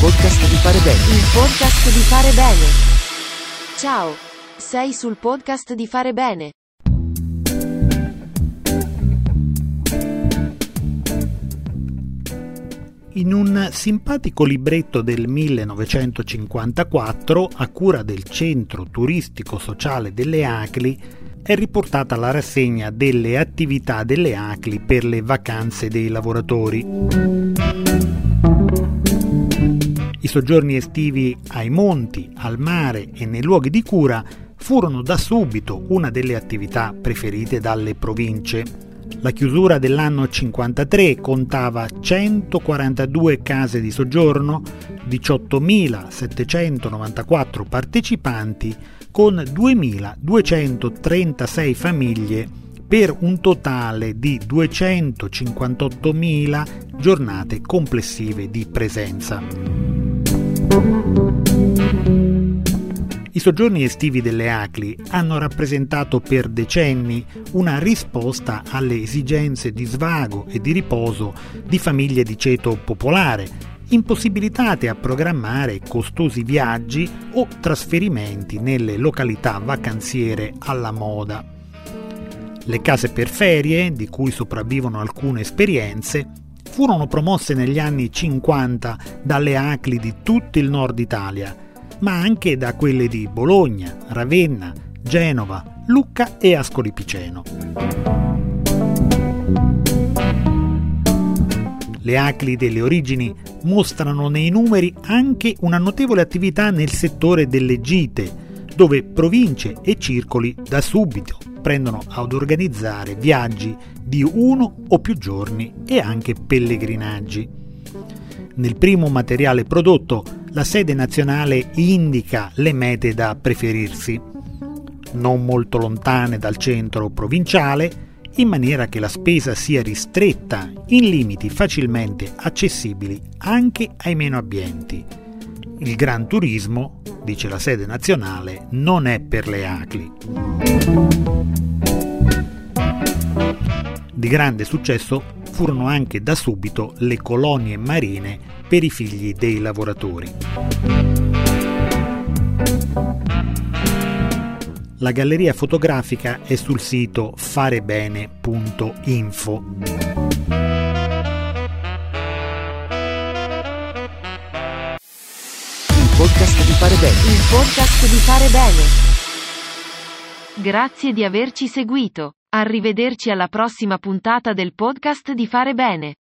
podcast di fare bene. Il podcast di fare bene. Ciao. Sei sul podcast di fare bene. In un simpatico libretto del 1954, a cura del Centro Turistico Sociale delle Acli, è riportata la rassegna delle attività delle ACLI per le vacanze dei lavoratori. Soggiorni estivi ai monti, al mare e nei luoghi di cura furono da subito una delle attività preferite dalle province. La chiusura dell'anno 53 contava 142 case di soggiorno, 18.794 partecipanti con 2.236 famiglie per un totale di 258.000 giornate complessive di presenza. I soggiorni estivi delle ACLI hanno rappresentato per decenni una risposta alle esigenze di svago e di riposo di famiglie di ceto popolare, impossibilitate a programmare costosi viaggi o trasferimenti nelle località vacanziere alla moda. Le case per ferie, di cui sopravvivono alcune esperienze, furono promosse negli anni 50 dalle ACLI di tutto il nord Italia, ma anche da quelle di Bologna, Ravenna, Genova, Lucca e Ascoli Piceno. Le ACLI delle origini mostrano nei numeri anche una notevole attività nel settore delle gite, dove province e circoli da subito prendono ad organizzare viaggi di uno o più giorni e anche pellegrinaggi. Nel primo materiale prodotto la sede nazionale indica le mete da preferirsi, non molto lontane dal centro provinciale, in maniera che la spesa sia ristretta in limiti facilmente accessibili anche ai meno abbienti. Il gran turismo, dice la sede nazionale, non è per le ACLI. Di grande successo furono anche da subito le colonie marine per i figli dei lavoratori. La galleria fotografica è sul sito farebene.info. podcast di fare bene. Il podcast di fare bene. Grazie di averci seguito. Arrivederci alla prossima puntata del podcast di fare bene.